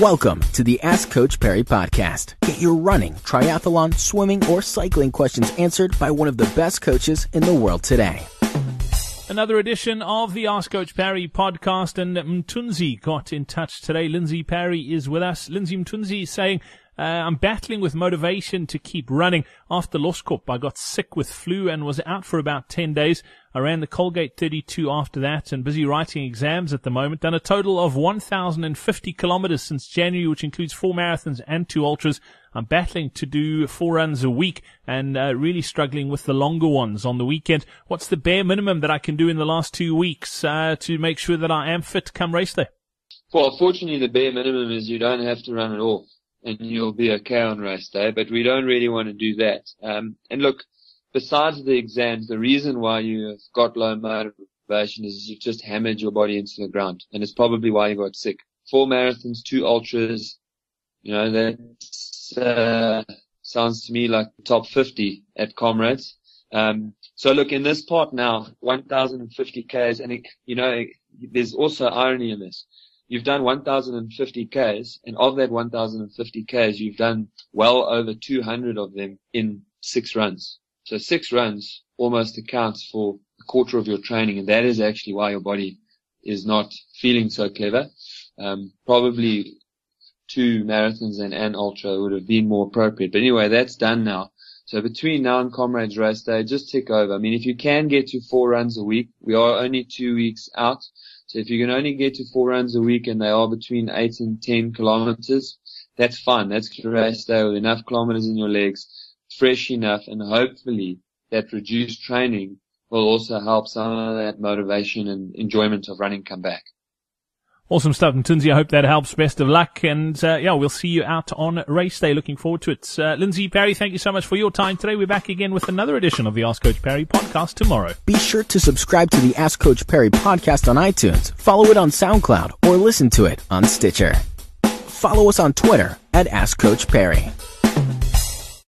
Welcome to the Ask Coach Parry podcast. Get your running, triathlon, swimming, or cycling questions answered by one of the best coaches in the world today. Another edition of the Ask Coach Parry podcast, and Mtunzi got in touch today. Lindsey Parry is with us. Lindsey Mtunzi saying, uh, I'm battling with motivation to keep running. After Lost Loskop, I got sick with flu and was out for about 10 days. I ran the Colgate 32 after that and busy writing exams at the moment. Done a total of 1,050 kilometers since January, which includes four marathons and two ultras. I'm battling to do four runs a week and uh, really struggling with the longer ones on the weekend. What's the bare minimum that I can do in the last two weeks uh, to make sure that I am fit to come race day? Well, fortunately, the bare minimum is you don't have to run at all and you'll be okay on race day, but we don't really want to do that. Um, and look, besides the exams, the reason why you've got low motivation is you've just hammered your body into the ground, and it's probably why you got sick. Four marathons, two ultras, you know, that uh, sounds to me like top 50 at Comrades. Um, so look, in this part now, 1,050 Ks, and it, you know, there's also irony in this you've done 1,050 Ks, and of that 1,050 Ks, you've done well over 200 of them in six runs. So six runs almost accounts for a quarter of your training, and that is actually why your body is not feeling so clever. Um, probably two marathons and an ultra would have been more appropriate. But anyway, that's done now. So between now and Comrades race day, just tick over. I mean, if you can get to four runs a week, we are only two weeks out. So if you can only get to four runs a week and they are between eight and 10 kilometers, that's fine. That's race day with enough kilometers in your legs, fresh enough, and hopefully that reduced training will also help some of that motivation and enjoyment of running come back. Awesome stuff, Mtunzi. I hope that helps. Best of luck, and uh, yeah, we'll see you out on race day. Looking forward to it. Uh, Lindsey Parry, thank you so much for your time today. We're back again with another edition of the Ask Coach Parry podcast tomorrow. Be sure to subscribe to the Ask Coach Parry podcast on iTunes, follow it on SoundCloud, or listen to it on Stitcher. Follow us on Twitter at Ask Coach Parry.